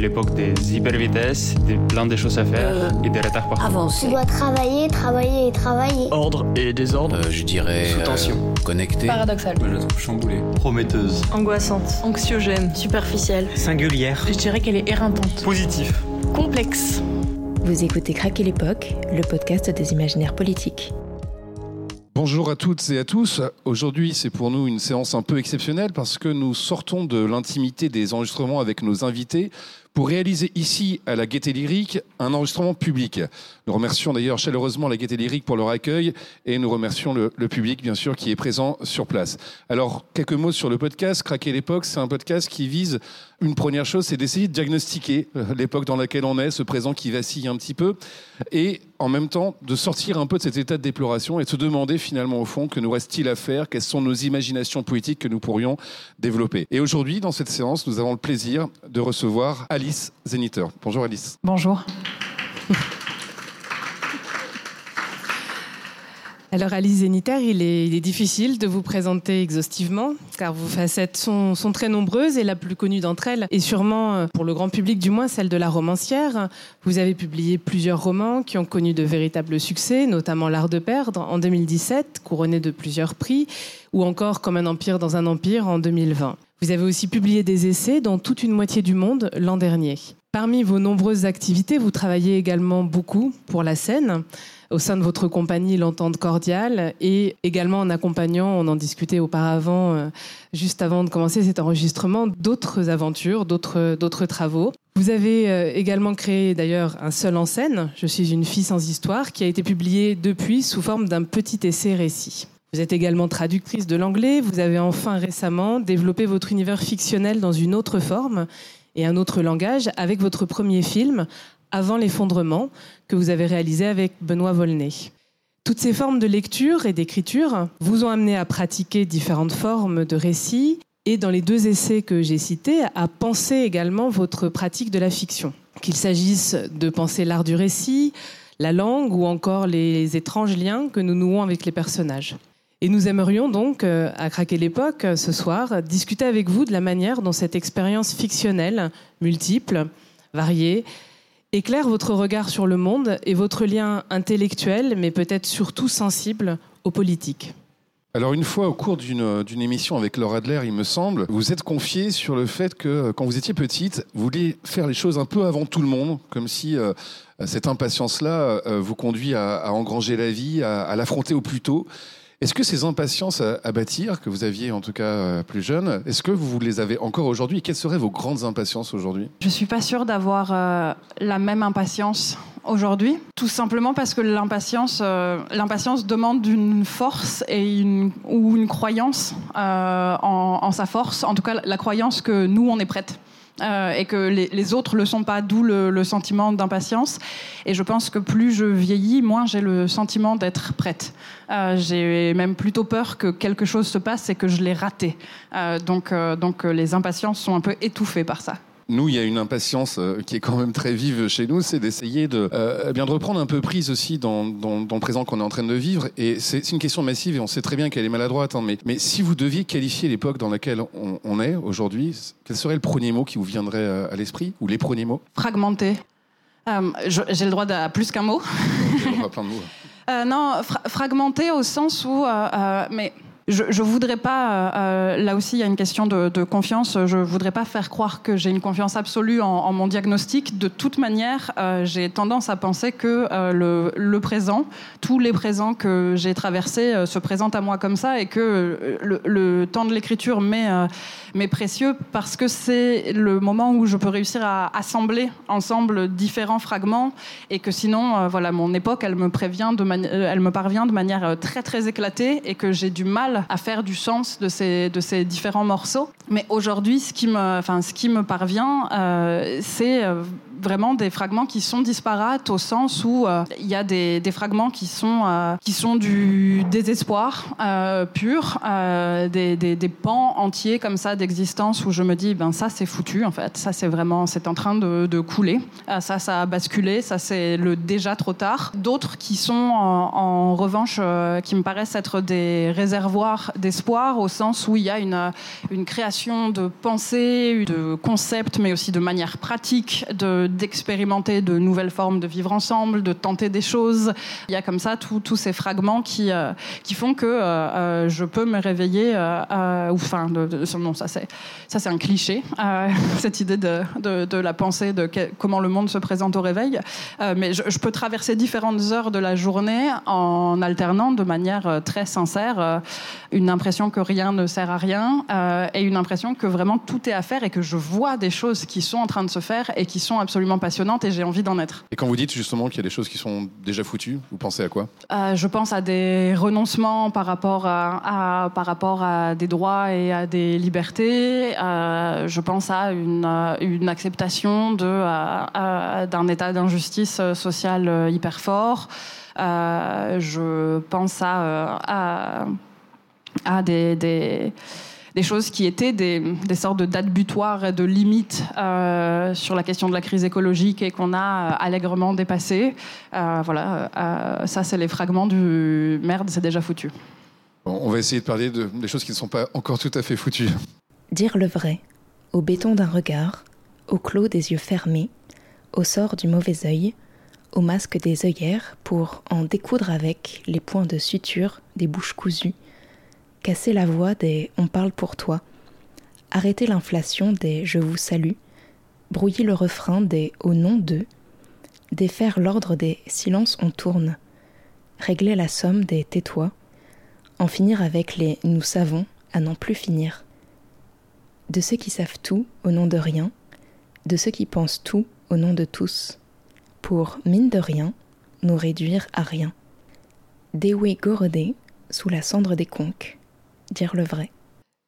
l'époque des hyper vitesses, des plein de choses à faire Euh, et des retards partout. Avancer. Tu dois travailler, travailler et travailler. Ordre et désordre. Euh, je dirais. Sous euh, tension. connecté. Paradoxal. Je la trouve chamboulée. Prometteuse. Angoissante. Anxiogène. Superficielle. Singulière. Je dirais qu'elle est éreintante. Positif. Complexe. Vous écoutez Craquer l'époque, le podcast des imaginaires politiques. Bonjour à toutes et à tous. Aujourd'hui, c'est pour nous une séance un peu exceptionnelle parce que nous sortons de l'intimité des enregistrements avec nos invités pour réaliser ici, à la Gaieté Lyrique, un enregistrement public. Nous remercions d'ailleurs chaleureusement la Gaieté Lyrique pour leur accueil et nous remercions le, le public, bien sûr, qui est présent sur place. Alors, quelques mots sur le podcast. Craquer l'époque, c'est un podcast qui vise une première chose, c'est d'essayer de diagnostiquer euh, l'époque dans laquelle on est, ce présent qui vacille un petit peu, et en même temps de sortir un peu de cet état de déploration et de se demander finalement au fond que nous reste-t-il à faire, quelles sont nos imaginations politiques que nous pourrions développer. Et aujourd'hui, dans cette séance, nous avons le plaisir de recevoir Alice Zeniter. Bonjour Alice. Bonjour. Alors Alice Zénitaire, il est, il est difficile de vous présenter exhaustivement, car vos facettes sont, sont très nombreuses et la plus connue d'entre elles est sûrement, euh, pour le grand public du moins, celle de la romancière. Vous avez publié plusieurs romans qui ont connu de véritables succès, notamment L'Art de perdre en 2017, couronné de plusieurs prix, ou encore Comme un empire dans un empire en 2020. Vous avez aussi publié des essais dans toute une moitié du monde l'an dernier. Parmi vos nombreuses activités, vous travaillez également beaucoup pour la scène au sein de votre compagnie L'Entente Cordiale et également en accompagnant, on en discutait auparavant, euh, juste avant de commencer cet enregistrement, d'autres aventures, d'autres, travaux. Vous avez euh, également créé d'ailleurs un seul en scène, Je suis une fille sans histoire, qui a été publié depuis sous forme d'un petit essai récit. Vous êtes également traductrice de l'anglais, vous avez enfin récemment développé votre univers fictionnel dans une autre forme et un autre langage avec votre premier film, Avant l'effondrement, que vous avez réalisé avec Benoît Volney. Toutes ces formes de lecture et d'écriture vous ont amené à pratiquer différentes formes de récits et dans les deux essais que j'ai cités, à penser également votre pratique de la fiction. Qu'il s'agisse de penser l'art du récit, la langue ou encore les étranges liens que nous nouons avec les personnages. Et nous aimerions donc, euh, à Craquer l'époque, euh, ce soir, discuter avec vous de la manière dont cette expérience fictionnelle, multiple, variée, éclaire votre regard sur le monde et votre lien intellectuel, mais peut-être surtout sensible, aux politiques. Alors une fois au cours d'une d'une émission avec Laura Adler, il me semble, vous êtes confié sur le fait que euh, quand vous étiez petite, vous vouliez faire les choses un peu avant tout le monde, comme si euh, cette impatience-là euh, vous conduit à, engranger la vie, à l'affronter au plus tôt. Est-ce que ces impatiences à, bâtir, que vous aviez en tout cas euh, plus jeune, est-ce que vous les avez encore aujourd'hui quelles seraient vos grandes impatiences aujourd'hui? Je suis pas sûre d'avoir euh, la même impatience aujourd'hui, tout simplement parce que l'impatience, euh, demande une force et une, ou une croyance en, en sa force, en tout cas la croyance que nous on est prête. Euh, et que les, les autres le sont pas, d'où le, sentiment d'impatience. Et je pense que plus je vieillis, moins j'ai le sentiment d'être prête. Euh, j'ai même plutôt peur que quelque chose se passe et que je l'ai raté. Euh, donc, donc les impatiences sont un peu étouffées par ça. Nous, il y a une impatience euh, qui est quand même très vive chez nous, c'est d'essayer de, euh, eh bien de reprendre un peu prise aussi dans, dans, dans le présent qu'on est en train de vivre. Et c'est une question massive et on sait très bien qu'elle est maladroite. hein, mais, mais si vous deviez qualifier l'époque dans laquelle on, on est aujourd'hui, quel serait le premier mot qui vous viendrait euh, à l'esprit Ou les premiers mots? Fragmenté. J'ai le droit à plus qu'un mot. On va plein de mots. Non, fra- fragmenté au sens où, mais je, je voudrais pas. euh, euh, là aussi, il y a une question de, confiance. Je voudrais pas faire croire que j'ai une confiance absolue en, mon diagnostic. De toute manière, euh, j'ai tendance à penser que le, présent, tous les présents que j'ai traversés, se présentent à moi comme ça, et que le, temps de l'écriture m'est précieux parce que c'est le moment où je peux réussir à assembler ensemble différents fragments, et que sinon, voilà, mon époque, elle me elle me parvient de manière très très éclatée, et que j'ai du mal à faire du sens de ces de ces différents morceaux. Mais aujourd'hui, ce qui me, enfin, ce qui me parvient, euh, c'est euh, vraiment des fragments qui sont disparates au sens où il y a des, des, fragments qui sont, qui sont du désespoir pur, des, des, pans entiers comme ça d'existence où je me dis, ben ça c'est foutu en fait, ça c'est vraiment, c'est en train de, de couler, ça ça a basculé, ça c'est le déjà trop tard. D'autres qui sont en, revanche, qui me paraissent être des réservoirs d'espoir au sens où il y a une, une création de pensée, de concepts, mais aussi de manière pratique d'expérimenter de, nouvelles formes de vivre ensemble, de tenter des choses. Il y a comme ça tous ces fragments qui, euh, qui font que euh, euh, je peux me réveiller, ou enfin, non, ça c'est un cliché, cette idée de, de, la pensée, de comment le monde se présente au réveil. mais je, je, peux traverser différentes heures de la journée en alternant de manière très sincère une impression que rien ne sert à rien et une impression que vraiment tout est à faire et que je vois des choses qui sont en train de se faire et qui sont absolument passionnantes et j'ai envie d'en être. Et quand vous dites justement qu'il y a des choses qui sont déjà foutues, vous pensez à quoi? Euh, Je pense à des renoncements par rapport à, par rapport à des droits et à des libertés. Euh, je pense à une, une acceptation d'un état d'injustice sociale hyper fort. Euh, je pense à, à, à des, des des choses qui étaient des, des sortes de dates butoirs et de limites euh, sur la question de la crise écologique et qu'on a euh, allègrement dépassé. Euh, voilà, euh, ça c'est les fragments du merde, c'est déjà foutu. Bon, on va essayer de parler de, des choses qui ne sont pas encore tout à fait foutues. Dire le vrai, au béton d'un regard, au clos des yeux fermés, au sort du mauvais œil, au masque des œillères pour en découdre avec les points de suture des bouches cousues, casser la voix des On parle pour toi, arrêter l'inflation des Je vous salue, brouiller le refrain des Au nom d'eux, défaire l'ordre des Silence on tourne, régler la somme des Tais-toi, en finir avec les Nous savons à n'en plus finir. De ceux qui savent tout au nom de rien, de ceux qui pensent tout au nom de tous, pour, mine de rien, nous réduire à rien. Dewe Gorodé, sous la cendre des conques dire le vrai.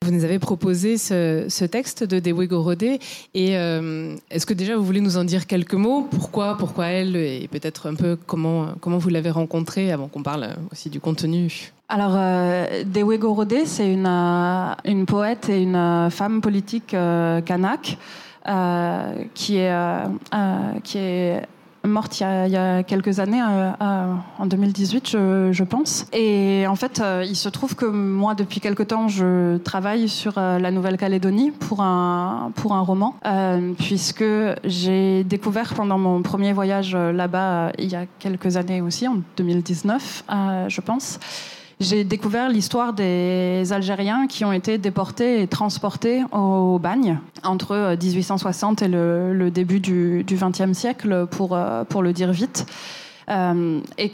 Vous nous avez proposé ce, ce texte de Dewe Gorodé et euh, est-ce que déjà vous voulez nous en dire quelques mots? Pourquoi, pourquoi elle? Et peut-être un peu comment comment vous l'avez rencontrée avant qu'on parle aussi du contenu. Alors euh, Dewe Gorodé, c'est une euh, une poète et une euh, femme politique euh, kanak qui est qui est morte il y a, il y a quelques années, euh, euh, en 2018, je, je, pense. Et en fait, euh, il se trouve que moi, depuis quelque temps, je travaille sur euh, la Nouvelle-Calédonie pour un, pour un roman, euh, puisque j'ai découvert pendant mon premier voyage là-bas, il y a quelques années aussi, en 2019, je pense, j'ai découvert l'histoire des Algériens qui ont été déportés et transportés au bagne entre 1860 et le, début du XXe siècle, pour, pour le dire vite. Euh, et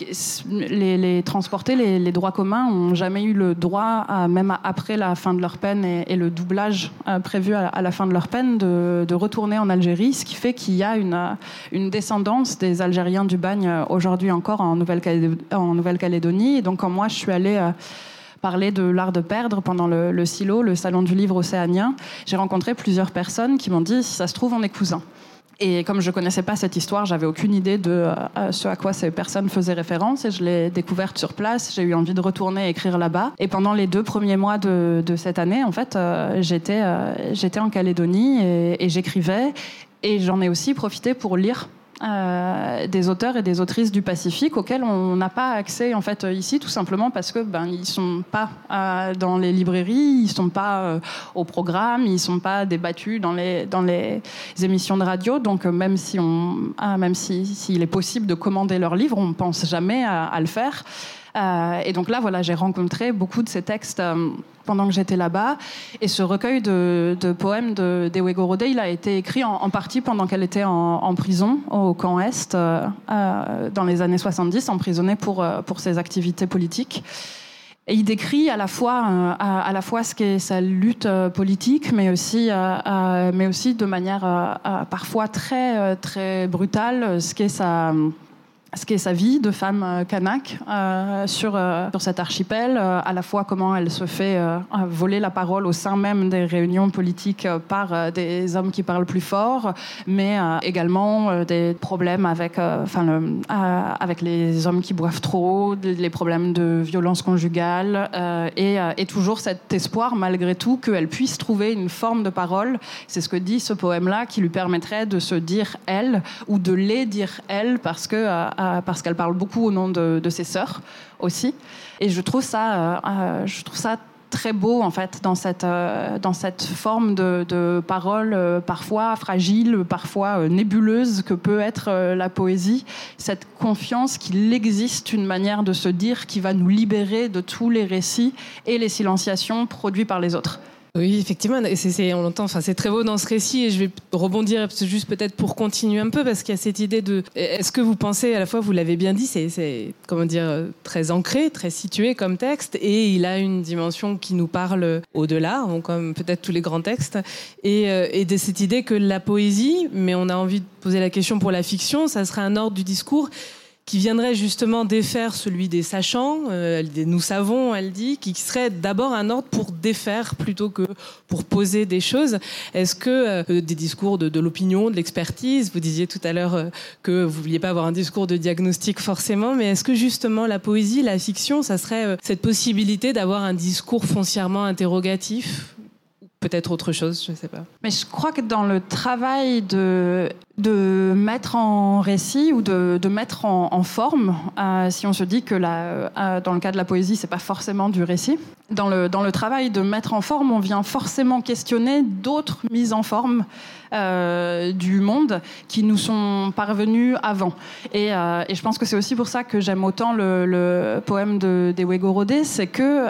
les, les transportés, les, les, droits communs n'ont jamais eu le droit, même après la fin de leur peine et, le doublage euh, prévu à, la fin de leur peine, de, de retourner en Algérie, ce qui fait qu'il y a une, une, descendance des Algériens du bagne aujourd'hui encore en Nouvelle-Calédonie. Nouvelle et donc quand moi je suis allée euh, parler de l'art de perdre pendant le, le, silo, le salon du livre océanien, j'ai rencontré plusieurs personnes qui m'ont dit si ça se trouve on est cousins. Et comme je connaissais pas cette histoire, j'avais aucune idée de euh, ce à quoi ces personnes faisaient référence et je l'ai découverte sur place. J'ai eu envie de retourner écrire là-bas. Et pendant les deux premiers mois de, cette année, en fait, euh, j'étais euh, j'étais en Calédonie et j'écrivais. Et j'en ai aussi profité pour lire euh, des auteurs et des autrices du Pacifique auxquels on n'a pas accès en fait ici tout simplement parce que ben ils sont pas euh, dans les librairies, ils sont pas euh, au programme, ils sont pas débattus dans les dans les émissions de radio. Donc euh, même si on ah, même si s'il est possible de commander leurs livres, on pense jamais à, à le faire. Euh, et donc là, voilà, j'ai rencontré beaucoup de ces textes euh, pendant que j'étais là-bas. Et ce recueil de, poèmes de Dewe Gorodé, il a été écrit en, partie pendant qu'elle était en, prison au camp Est euh, dans les années 70, emprisonnée pour, pour ses activités politiques. Et il décrit à la fois, à, la fois ce qu'est sa lutte politique, mais aussi, mais aussi de manière parfois très, très brutale, ce qu'est sa ce qu'est sa vie de femme euh, kanak euh, sur, euh, sur cet archipel, à la fois comment elle se fait voler la parole au sein même des réunions politiques par des hommes qui parlent plus fort, mais également des problèmes avec, avec les hommes qui boivent trop, les problèmes de violence conjugale, et, et toujours cet espoir malgré tout qu'elle puisse trouver une forme de parole. C'est ce que dit ce poème-là qui lui permettrait de se dire elle ou de les dire elle parce que euh, parce qu'elle parle beaucoup au nom de, ses sœurs aussi. Et je trouve ça, euh, euh, je trouve ça très beau en fait dans cette dans cette forme de, parole parfois fragile, parfois nébuleuse que peut être la poésie. Cette confiance qu'il existe une manière de se dire qui va nous libérer de tous les récits et les silenciations produits par les autres. Oui, effectivement, c'est, on l'entend. Enfin, c'est très beau dans ce récit, et je vais rebondir juste peut-être pour continuer un peu, parce qu'il y a cette idée de. Est-ce que vous pensez à la fois, vous l'avez bien dit, c'est, comment dire très ancré, très situé comme texte, et il a une dimension qui nous parle au-delà, comme peut-être tous les grands textes, et, euh, et de cette idée que la poésie, mais on a envie de poser la question pour la fiction, ça serait un ordre du discours qui viendrait justement défaire celui des sachants, euh, dit, nous savons, elle dit, qui serait d'abord un ordre pour défaire plutôt que pour poser des choses. Est-ce que euh, des discours de, de l'opinion, de l'expertise, vous disiez tout à l'heure euh, que vous vouliez pas avoir un discours de diagnostic forcément, mais est-ce que justement la poésie, la fiction, ça serait euh, cette possibilité d'avoir un discours foncièrement interrogatif? Peut-être autre chose, je ne sais pas. Mais je crois que dans le travail de, de mettre en récit ou de, de mettre en, forme, euh, si on se dit que la, euh, dans le cas de la poésie, c'est pas forcément du récit, dans le, dans le travail de mettre en forme, on vient forcément questionner d'autres mises en forme euh, du monde qui nous sont parvenues avant. Et, et je pense que c'est aussi pour ça que j'aime autant le, poème de d'Ewego Rodé, c'est que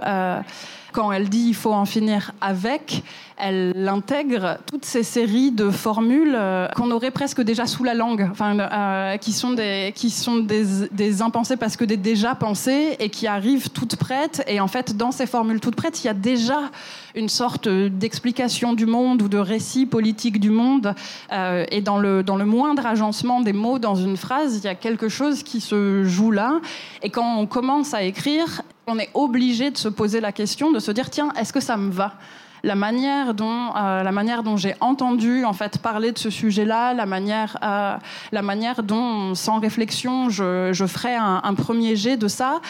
quand elle dit il faut en finir avec, elle intègre toutes ces séries de formules euh, qu'on aurait presque déjà sous la langue, enfin, euh, qui sont, des, qui sont des, des impensées parce que des déjà pensées et qui arrivent toutes prêtes. Et en fait, dans ces formules toutes prêtes, il y a déjà une sorte d'explication du monde ou de récit politique du monde. Euh, et dans le, dans le moindre agencement des mots dans une phrase, il y a quelque chose qui se joue là. Et quand on commence à écrire, on est obligé de se poser la question, de se dire tiens, est-ce que ça me va? La manière dont euh, la manière dont j'ai entendu en fait parler de ce sujet-là, la manière euh, la manière dont sans réflexion je, je ferai un, premier jet de ça.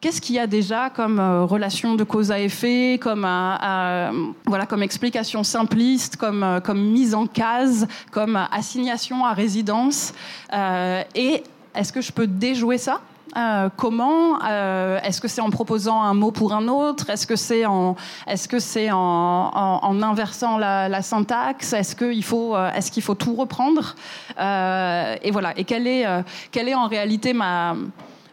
Qu'est-ce qu'il y a déjà comme euh, relation de cause à effet, comme euh, euh, voilà, comme explication simpliste, comme comme mise en case, comme assignation à résidence, et est-ce que je peux déjouer ça? Euh, comment euh, Est-ce que c'est en proposant un mot pour un autre? Est-ce que c'est en, est-ce que c'est en, inversant la, syntaxe? Est-ce qu'il faut, euh, est-ce qu'il faut tout reprendre? Et voilà. Et quelle est, quelle est en réalité ma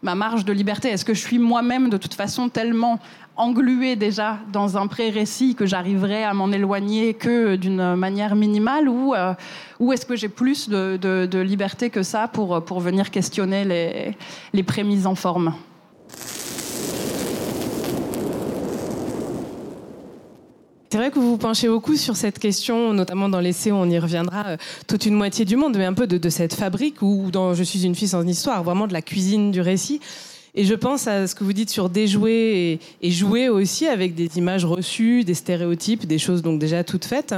ma marge de liberté? Est-ce que je suis moi-même de toute façon tellement engluée déjà dans un pré-récit que j'arriverai à m'en éloigner que d'une manière minimale ou, euh, ou est-ce que j'ai plus de, de, liberté que ça pour, pour venir questionner les, les prémises en forme? C'est vrai que vous vous penchez beaucoup sur cette question, notamment dans l'essai, on y reviendra, euh, toute une moitié du monde, mais un peu de, de cette fabrique où dans Je suis une fille sans histoire, vraiment de la cuisine du récit. Et je pense à ce que vous dites sur déjouer et, jouer aussi avec des images reçues, des stéréotypes, des choses donc déjà toutes faites.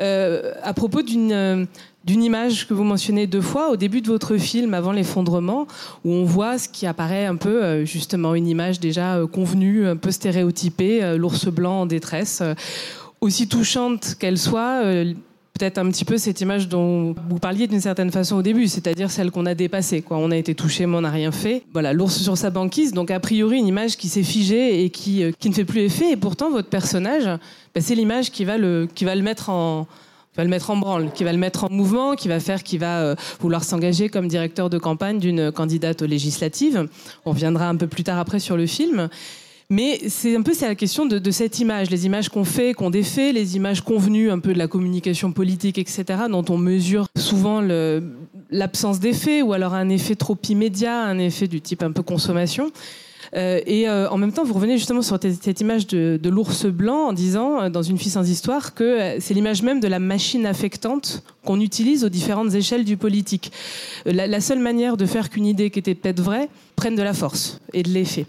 Euh, à propos d'une d'une image que vous mentionnez deux fois au début de votre film, avant l'effondrement, où on voit ce qui apparaît un peu euh, justement une image déjà euh, convenue, un peu stéréotypée, euh, l'ours blanc en détresse, euh, aussi touchante qu'elle soit. Peut-être un petit peu cette image dont vous parliez d'une certaine façon au début, c'est-à-dire celle qu'on a dépassée. Quoi. On a été touché, mais on n'a rien fait. Voilà, l'ours sur sa banquise, donc a priori une image qui s'est figée et qui, euh, qui ne fait plus effet. Et pourtant, votre personnage, bah, c'est l'image qui va le, qui va le mettre en qui va le mettre en branle, qui va le mettre en mouvement, qui va faire qu'il va euh, vouloir s'engager comme directeur de campagne d'une candidate aux législatives. On reviendra un peu plus tard après sur le film. Mais c'est un peu c'est la question de, cette image, les images qu'on fait, qu'on défait, les images convenues un peu de la communication politique, etc., dont on mesure souvent l'absence d'effet ou alors un effet trop immédiat, un effet du type un peu consommation. Euh, et euh, en même temps, vous revenez justement sur cette, image de, l'ours blanc en disant, euh, dans une fille sans histoire, que c'est l'image même de la machine affectante qu'on utilise aux différentes échelles du politique. La seule manière de faire qu'une idée qui était peut-être vraie prenne de la force et de l'effet.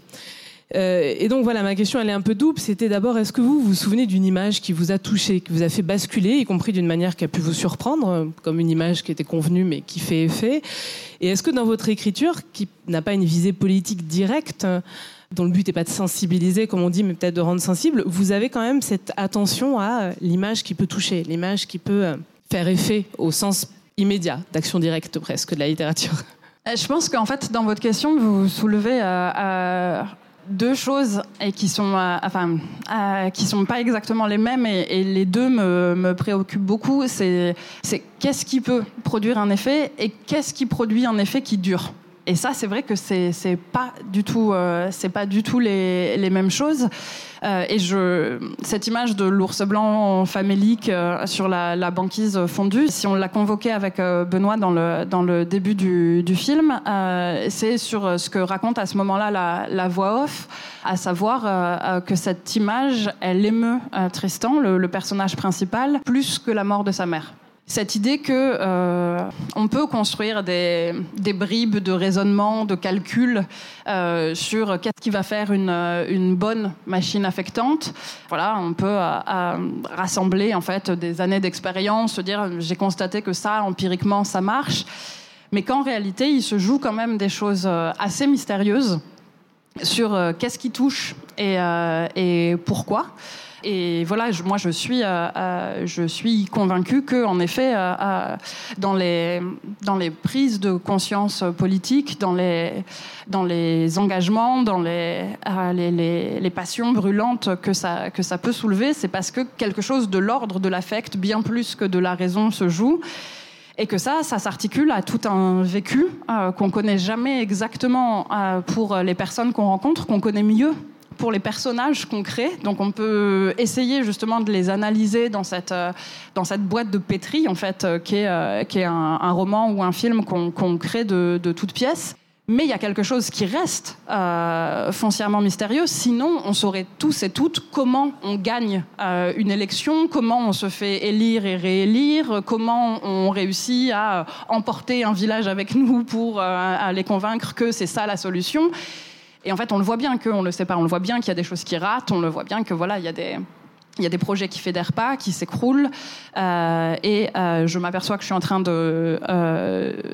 Euh, et donc voilà, ma question elle est un peu double. C'était d'abord, est-ce que vous vous souvenez d'une image qui vous a touché, qui vous a fait basculer, y compris d'une manière qui a pu vous surprendre, euh, comme une image qui était convenue mais qui fait effet? Et est-ce que dans votre écriture, qui n'a pas une visée politique directe, euh, dont le but n'est pas de sensibiliser, comme on dit, mais peut-être de rendre sensible, vous avez quand même cette attention à l'image qui peut toucher, l'image qui peut faire effet au sens immédiat, d'action directe presque de la littérature? Je pense qu'en fait, dans votre question, vous soulevez euh, deux choses et qui sont, euh, enfin, euh, qui sont pas exactement les mêmes et, les deux me, préoccupent beaucoup. C'est qu'est-ce qui peut produire un effet et qu'est-ce qui produit un effet qui dure. Et ça, c'est vrai que c'est pas du tout, euh, c'est pas du tout les, mêmes choses. Euh, et cette image de l'ours blanc famélique euh, sur la, banquise fondue, si on l'a convoqué avec Benoît dans le, début du, film, c'est sur ce que raconte à ce moment-là la, voix off, à savoir que cette image, elle émeut Tristan, le personnage principal, plus que la mort de sa mère cette idée que euh, on peut construire des, bribes de raisonnement, de calcul euh, sur qu'est-ce qui va faire une, bonne machine affectante. Voilà, on peut à rassembler en fait des années d'expérience, se dire j'ai constaté que ça empiriquement ça marche, mais qu'en réalité il se joue quand même des choses assez mystérieuses sur euh, qu'est-ce qui touche euh, et pourquoi. Et voilà, moi je suis, euh, euh, je convaincue que, en effet, euh, dans les prises de conscience politique, dans les engagements, dans les passions brûlantes que ça peut soulever, c'est parce que quelque chose de l'ordre de l'affect, bien plus que de la raison, se joue. Et que ça, ça s'articule à tout un vécu euh, qu'on connaît jamais exactement pour les personnes qu'on rencontre, qu'on connaît mieux pour les personnages qu'on crée. Donc on peut essayer justement de les analyser dans cette, euh, dans cette boîte de pétri, en fait, euh, qui est, euh, qui est un, roman ou un film qu'on qu crée de, de toutes pièces. Mais il y a quelque chose qui reste foncièrement mystérieux. Sinon, on saurait tous et toutes comment on gagne une élection, comment on se fait élire et réélire, comment on réussit à emporter un village avec nous pour euh, les convaincre que c'est ça la solution. Et en fait, on le voit bien qu'on ne le sait pas. On le voit bien qu'il y a des choses qui ratent. On le voit bien que voilà, il y a des il y a des projets qui fédèrent pas, qui s'écroulent, euh, et euh, je m'aperçois que je suis en train de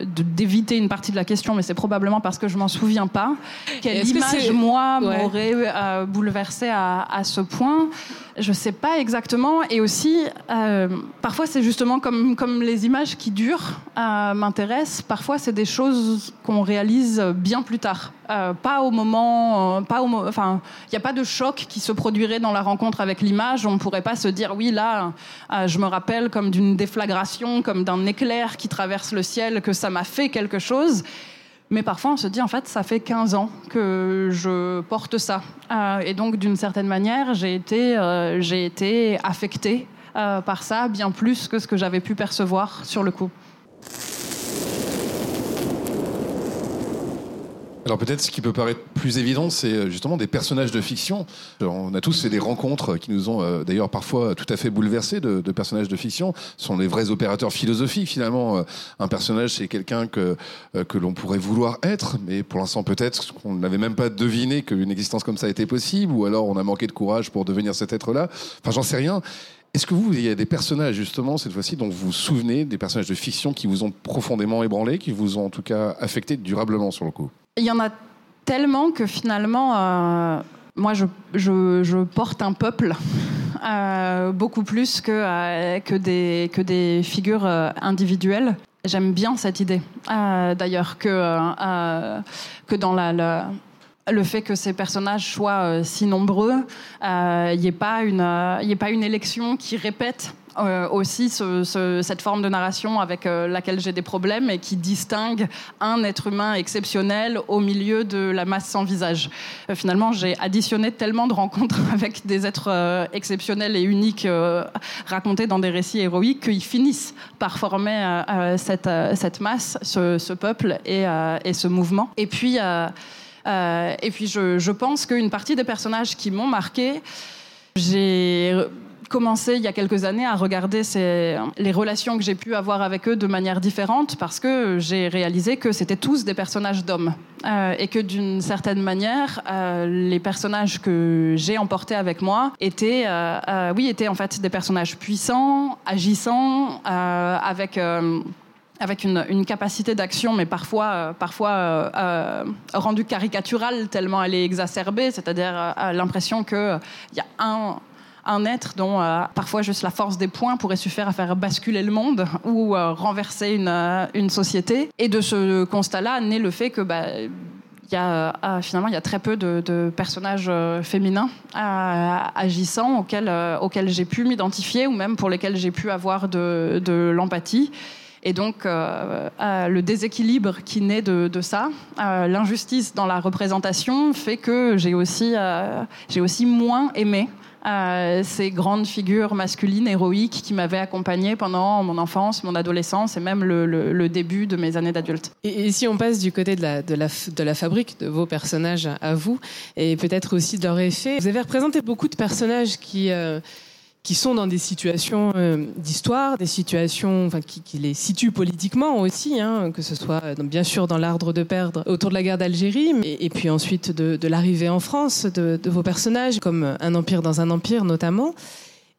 d'éviter une partie de la question, mais c'est probablement parce que je m'en souviens pas. Quelle image moi ouais. m'aurait euh, bouleversé à, à, ce point? Je sais pas exactement. Et aussi, euh, parfois c'est justement comme les images qui durent euh, m'intéressent. Parfois c'est des choses qu'on réalise bien plus tard, euh, pas au moment, pas au, il n'y a pas de choc qui se produirait dans la rencontre avec l'image on ne pourrait pas se dire oui là je me rappelle comme d'une déflagration comme d'un éclair qui traverse le ciel que ça m'a fait quelque chose mais parfois on se dit en fait ça fait 15 ans que je porte ça. Euh, et donc d'une certaine manière j'ai été euh, affectée euh, par ça bien plus que ce que j'avais pu percevoir sur le coup Alors peut-être ce qui peut paraître plus évident, c'est justement des personnages de fiction. Alors, on a tous fait des rencontres qui nous ont euh, d'ailleurs parfois tout à fait bouleversés de, personnages de fiction. Ce sont les vrais opérateurs philosophiques finalement. Un personnage, c'est quelqu'un que euh, que l'on pourrait vouloir être, mais pour l'instant peut-être qu'on n'avait même pas deviné qu'une existence comme ça était possible, ou alors on a manqué de courage pour devenir cet être-là. Enfin, j'en sais rien. Est-ce que vous, il y a des personnages justement cette fois-ci dont vous vous souvenez, des personnages de fiction qui vous ont profondément ébranlé, qui vous ont en tout cas affecté durablement sur le coup? Il y en a tellement que finalement, euh, moi, je, porte un peuple euh, beaucoup plus que, euh, que, des, que des figures individuelles. J'aime bien cette idée, d'ailleurs, que, que dans la, le fait que ces personnages soient si nombreux, il n'y ait, ait pas une élection qui répète euh, aussi ce, ce, cette forme de narration avec euh, laquelle j'ai des problèmes et qui distingue un être humain exceptionnel au milieu de la masse sans visage. Euh, finalement, j'ai additionné tellement de rencontres avec des êtres exceptionnels et uniques racontés dans des récits héroïques qu'ils finissent par former cette, masse, ce, peuple et, ce mouvement. Et puis et puis je, je pense qu'une partie des personnages qui m'ont marqué, j'ai commencé il y a quelques années à regarder les relations que j'ai pu avoir avec eux de manière différente parce que j'ai réalisé que c'était tous des personnages d'hommes euh, et que d'une certaine manière euh, les personnages que j'ai emportés avec moi étaient euh, oui étaient en fait des personnages puissants agissants avec avec une, capacité d'action, mais parfois, parfois euh, rendue caricaturale, tellement elle est exacerbée, c'est-à-dire l'impression qu'il y a un, un être dont euh, parfois juste la force des points pourrait suffire à faire basculer le monde ou euh, renverser une, euh, une, société. Et de ce constat-là naît le fait que bah, y a, finalement, il y a très peu de, personnages féminins agissants auxquels, j'ai pu m'identifier ou même pour lesquels j'ai pu avoir de, de l'empathie. Et donc, le déséquilibre qui naît de, de ça, l'injustice dans la représentation, fait que j'ai aussi, j'ai aussi moins aimé euh, ces grandes figures masculines héroïques qui m'avaient accompagnée pendant mon enfance, mon adolescence et même le, début de mes années d'adulte. Et, si on passe du côté de la, de la, de la fabrique de vos personnages à vous, et peut-être aussi de leur effet, vous avez représenté beaucoup de personnages qui... Euh, qui sont dans des situations euh, d'histoire, des situations enfin, qui, les situent politiquement aussi, hein, que ce soit bien sûr dans l'ardre de perdre autour de la guerre d'Algérie, et, puis ensuite de, l'arrivée en France de, vos personnages, comme Un empire dans un empire notamment.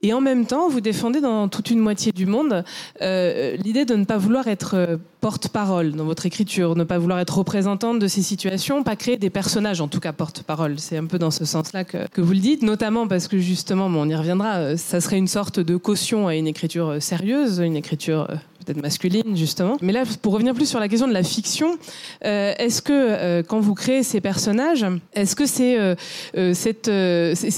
Et en même temps, vous défendez dans toute une moitié du monde euh, l'idée de ne pas vouloir être euh, porte-parole dans votre écriture, ne pas vouloir être représentante de ces situations, pas créer des personnages, en tout cas porte-parole. C'est un peu dans ce sens-là que, vous le dites, notamment parce que justement, on y reviendra, euh, ça serait une sorte de caution à une écriture sérieuse, une écriture peut-être masculine justement. Mais là, pour revenir plus sur la question de la fiction, euh, est-ce que euh, quand vous créez ces personnages, est-ce que c'est euh,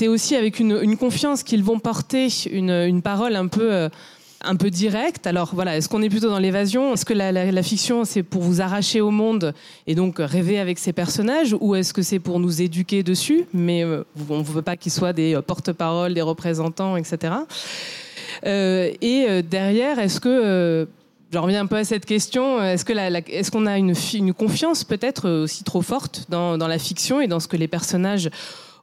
aussi avec une, confiance qu'ils vont porter une, parole un peu un peu directe? Alors voilà, est-ce qu'on est plutôt dans l'évasion? Est-ce que la fiction, c'est pour vous arracher au monde et donc rêver avec ces personnages? Ou est-ce que c'est pour nous éduquer dessus? Mais on ne veut pas qu'ils soient des porte-paroles, des représentants, etc. Euh, et euh, derrière, est-ce que euh, je reviens un peu à cette question. Est-ce est-ce qu'on a une, confiance peut-être aussi trop forte dans, la fiction et dans ce que les personnages,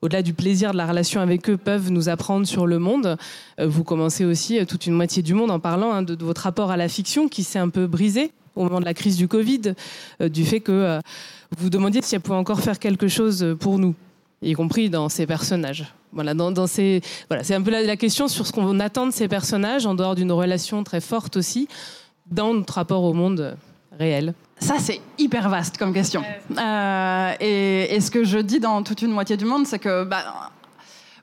au-delà du plaisir de la relation avec eux, peuvent nous apprendre sur le monde? Vous commencez aussi toute une moitié du monde en parlant hein, de, de, votre rapport à la fiction qui s'est un peu brisé au moment de la crise du Covid, du fait que vous vous demandiez si elle pouvait encore faire quelque chose pour nous, y compris dans ces personnages. Voilà, dans, ces, voilà, c'est un peu la, question sur ce qu'on attend de ces personnages, en dehors d'une relation très forte aussi, dans notre rapport au monde réel. Ça, c'est hyper vaste comme question. Euh, et, et, ce que je dis dans toute une moitié du monde, c'est que bah,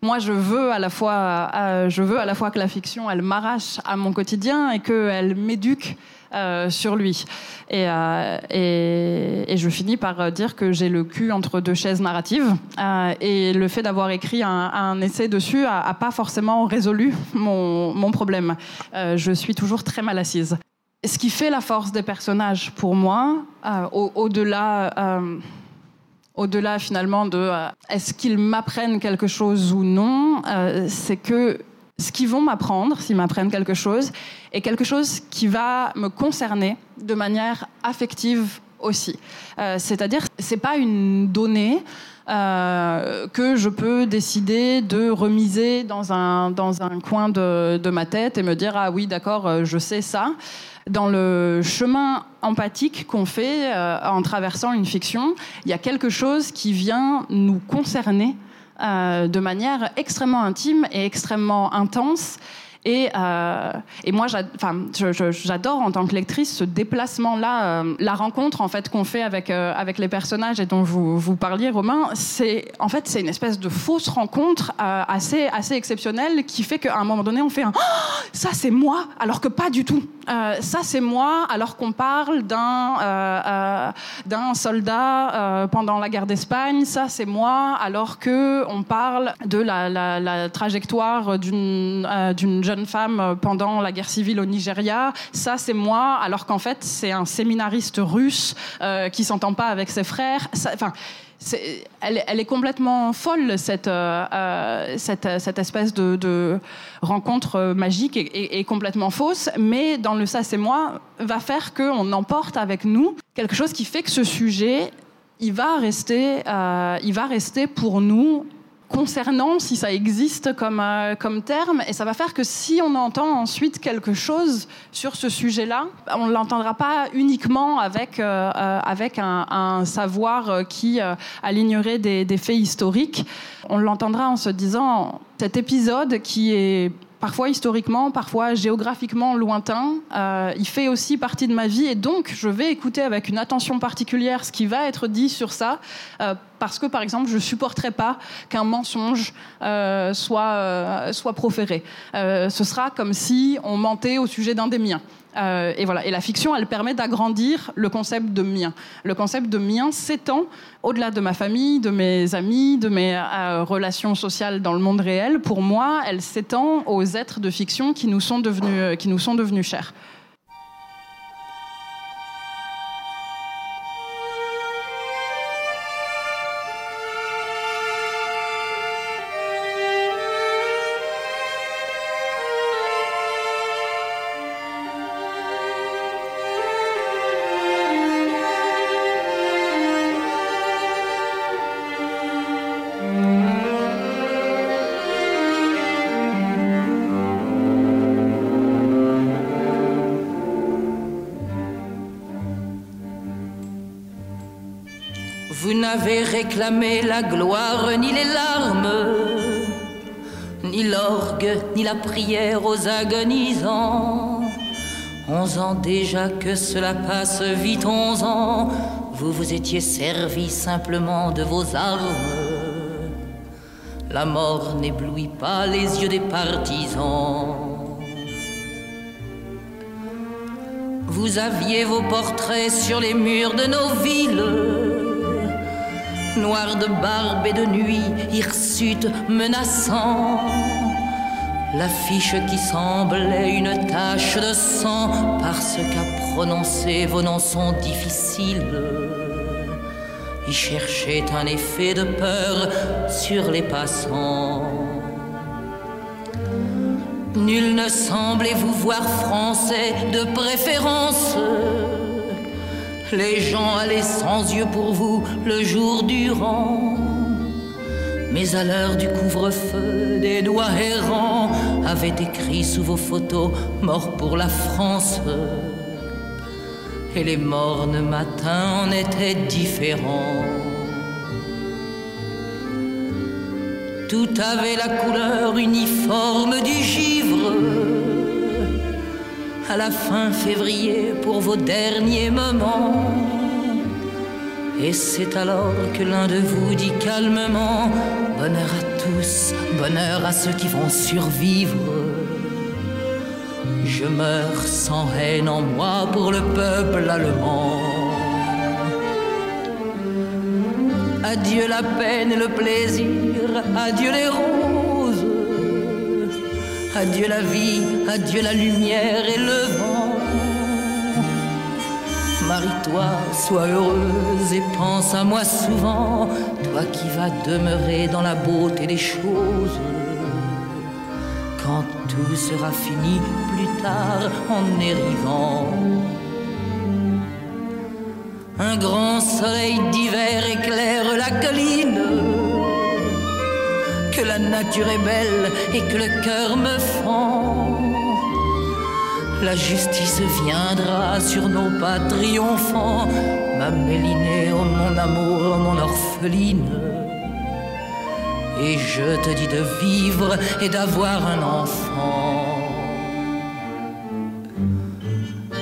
moi, je veux à la fois, euh, je veux à la fois que la fiction, elle m'arrache à mon quotidien et qu'elle m'éduque euh, sur lui. Et, euh, et, et, je finis par dire que j'ai le cul entre deux chaises narratives. Euh, et le fait d'avoir écrit un, essai dessus a, pas forcément résolu mon, mon problème. Euh, je suis toujours très mal assise. Ce qui fait la force des personnages pour moi, euh, au-delà... Au au-delà finalement de euh, est-ce qu'ils m'apprennent quelque chose ou non, euh, c'est que ce qu'ils vont m'apprendre, s'ils m'apprennent quelque chose, est quelque chose qui va me concerner de manière affective aussi. Euh, C'est-à-dire, c'est pas une donnée. Euh, que je peux décider de remiser dans un, dans un coin de, de ma tête et me dire ah oui d'accord euh, je sais ça dans le chemin empathique qu'on fait en traversant une fiction, il y a quelque chose qui vient nous concerner de manière extrêmement intime et extrêmement intense. Et, euh, et moi, j'adore en tant que lectrice ce déplacement-là, euh, la rencontre en fait qu'on fait avec euh, les personnages et dont vous parliez, Romain. C'est en fait c'est une espèce de fausse rencontre assez assez exceptionnelle qui fait qu'à un moment donné on fait un oh, ça c'est moi alors que pas du tout. Ça c'est moi alors qu'on parle d'un d'un soldat pendant la guerre d'Espagne. Ça c'est moi alors que on parle de la, la, la trajectoire d'une d'une jeune femme pendant la guerre civile au Nigeria. Ça, c'est moi, alors qu'en fait, c'est un séminariste russe euh, qui s'entend pas avec ses frères. Enfin. Elle, est complètement folle cette, euh, euh, cette, cette, espèce de, rencontre magique et, complètement fausse, mais dans le ça c'est moi va faire qu'on emporte avec nous quelque chose qui fait que ce sujet il va rester, euh, il va rester pour nous concernant si ça existe comme, euh, comme terme, et ça va faire que si on entend ensuite quelque chose sur ce sujet-là, on ne l'entendra pas uniquement avec, euh, euh, avec un, savoir qui alignerait des, des faits historiques, on l'entendra en se disant, cet épisode qui est parfois historiquement, parfois géographiquement lointain. Euh, il fait aussi partie de ma vie et donc je vais écouter avec une attention particulière ce qui va être dit sur ça, euh, parce que par exemple je supporterai pas qu'un mensonge euh, soit, euh, soit proféré. Euh, ce sera comme si on mentait au sujet d'un des miens. Et voilà. Et la fiction, elle permet d'agrandir le concept de mien. Le concept de mien s'étend au-delà de ma famille, de mes amis, de mes relations sociales dans le monde réel. Pour moi, elle s'étend aux êtres de fiction qui nous sont devenus, qui nous sont devenus chers. Vous n'avez réclamé la gloire ni les larmes, ni l'orgue, ni la prière aux agonisants. Onze ans déjà que cela passe vite, onze ans, vous vous étiez servi simplement de vos armes. La mort n'éblouit pas les yeux des partisans. Vous aviez vos portraits sur les murs de nos villes noir de barbe et de nuit, hirsute menaçant. L'affiche qui semblait une tache de sang, parce qu'à prononcer vos noms sont difficiles, y cherchait un effet de peur sur les passants. Nul ne semblait vous voir français de préférence. Les gens allaient sans yeux pour vous le jour durant. Mais à l'heure du couvre-feu, des doigts errants avaient écrit sous vos photos Mort pour la France. Et les mornes matins en étaient différents. Tout avait la couleur uniforme du givre à la fin février pour vos derniers moments. Et c'est alors que l'un de vous dit calmement Bonheur à tous, bonheur à ceux qui vont survivre. Je meurs sans haine en moi pour le peuple allemand. Adieu la peine et le plaisir, adieu les roses. Adieu la vie, adieu la lumière et le vent. Marie-toi, sois heureuse et pense à moi souvent, toi qui vas demeurer dans la beauté des choses. Quand tout sera fini plus tard en érivant. Un grand soleil d'hiver éclaire la colline que la nature est belle et que le cœur me fend. La justice viendra sur nos pas triomphants, ma Mélinée, mon amour, mon orpheline. Et je te dis de vivre et d'avoir un enfant.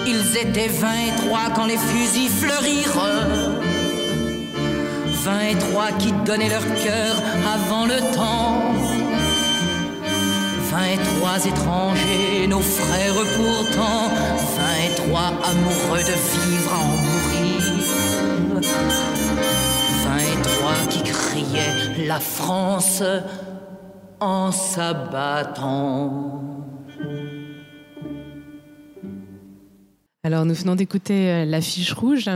Ils étaient vingt et trois quand les fusils fleurirent. Vingt et trois qui donnaient leur cœur avant le temps. Vingt et trois étrangers, nos frères pourtant. Vingt et trois amoureux de vivre à en mourir. Vingt et trois qui criaient la France en s'abattant. Alors nous venons d'écouter l'affiche rouge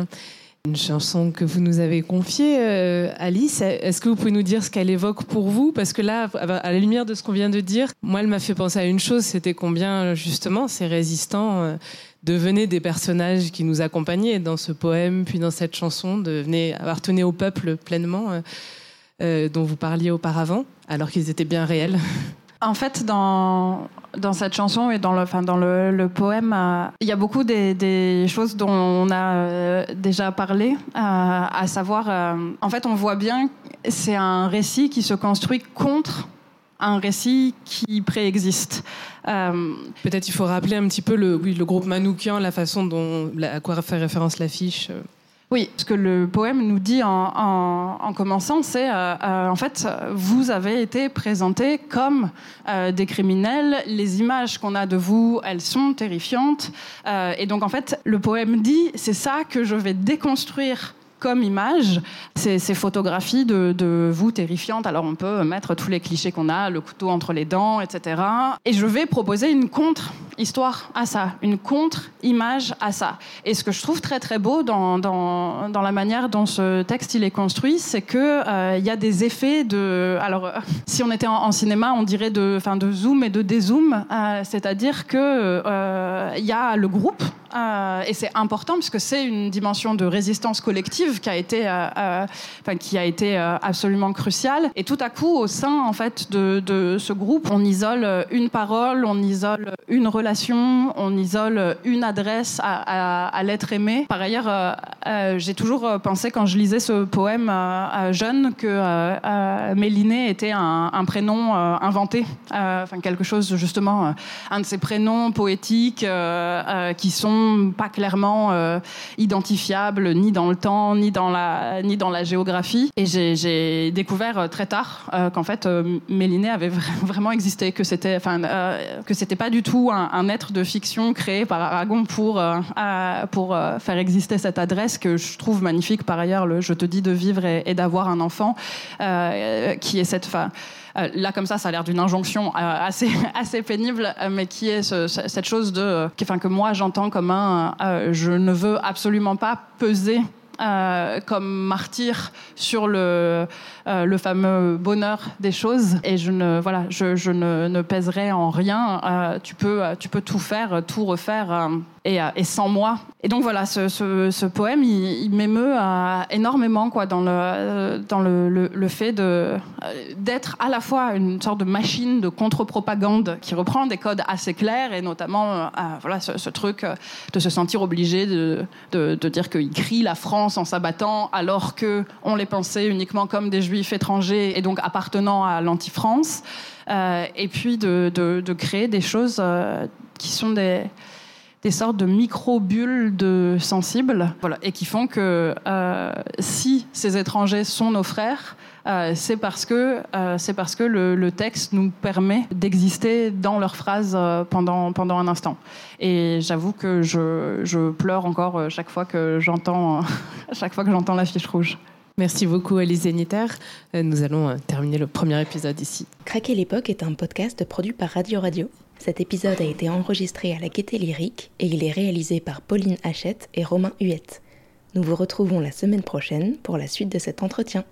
Une chanson que vous nous avez confiée, euh, Alice. Est-ce que vous pouvez nous dire ce qu'elle évoque pour vous? Parce que là, à la lumière de ce qu'on vient de dire, moi, elle m'a fait penser à une chose, c'était combien, justement, ces résistants euh, devenaient des personnages qui nous accompagnaient dans ce poème, puis dans cette chanson, devenaient, appartenaient au peuple pleinement, euh, dont vous parliez auparavant, alors qu'ils étaient bien réels. En fait, dans, dans cette chanson et dans le, enfin, dans le, poème, euh, il y a beaucoup des, choses dont on a euh, déjà parlé, euh, à savoir, en fait, on voit bien, c'est un récit qui se construit contre un récit qui préexiste. Peut-être il faut rappeler un petit peu le, oui, le groupe Manoukian, la façon dont, à quoi fait référence l'affiche. Oui, ce que le poème nous dit en, en, en commençant, c'est euh, euh, en fait, vous avez été présentés comme euh, des criminels. Les images qu'on a de vous, elles sont terrifiantes. Euh, et donc, en fait, le poème dit, c'est ça que je vais déconstruire comme image, ces, photographies de, vous terrifiantes. Alors on peut mettre tous les clichés qu'on a, le couteau entre les dents, etc. Et je vais proposer une contre-histoire à ça, une contre-image à ça. Et ce que je trouve très très beau dans, dans, la manière dont ce texte il est construit, c'est que euh, y a des effets de. Alors si on était en, cinéma, on dirait de, enfin de zoom et de dézoom, euh, c'est-à-dire que euh, y a le groupe euh, et c'est important puisque c'est une dimension de résistance collective qui a été, euh, euh, enfin, qui a été euh, absolument cruciale. Et tout à coup, au sein en fait de, de, ce groupe, on isole une parole, on isole une relation, on isole une adresse à, à, l'être aimé. Par ailleurs, j'ai toujours pensé quand je lisais ce poème jeune que Méliné était un, un prénom inventé, enfin quelque chose justement, un de ces prénoms poétiques qui sont pas clairement identifiables ni dans le temps ni dans la ni dans la géographie. Et j'ai découvert euh, très tard euh, qu'en fait euh, avait vra vraiment existé que c'était enfin euh, que pas du tout un, être de fiction créé par Aragon pour pour faire exister cette adresse que je trouve magnifique. Par ailleurs le je te dis de vivre et, d'avoir un enfant qui est cette fin là comme ça ça a l'air d'une injonction assez assez pénible mais qui est ce, cette chose de qui, enfin que moi j'entends comme un je ne veux absolument pas peser euh, comme martyr sur le, euh, le fameux bonheur des choses. Et je ne voilà je, ne, pèserai en rien. Euh, tu peux tu peux tout faire tout refaire et, sans moi. Et donc voilà ce, poème il, m'émeut énormément quoi dans le dans le, le, le fait d'être à la fois une sorte de machine de contre-propagande qui reprend des codes assez clairs et notamment voilà ce, truc de se sentir obligé de, de dire qu'il crie la France en s'abattant alors que on les pensait uniquement comme des juifs étrangers et donc appartenant à l'anti-France. Euh, et puis de, de, créer des choses euh, qui sont des des sortes de micro-bulles de sensibles voilà, et qui font que euh, si ces étrangers sont nos frères, euh, c'est parce que, euh, c'est parce que le, le texte nous permet d'exister dans leurs phrases pendant, pendant un instant. Et j'avoue que je, je pleure encore chaque fois que j'entends chaque fois que j'entends la fiche rouge. Merci beaucoup Alice Zénitaire. Euh, nous allons terminer le premier épisode ici. Craquer l'époque est un podcast produit par Radio Radio. Cet épisode a été enregistré à la Gaieté Lyrique et il est réalisé par Pauline Hachette et Romain Huette. Nous vous retrouvons la semaine prochaine pour la suite de cet entretien.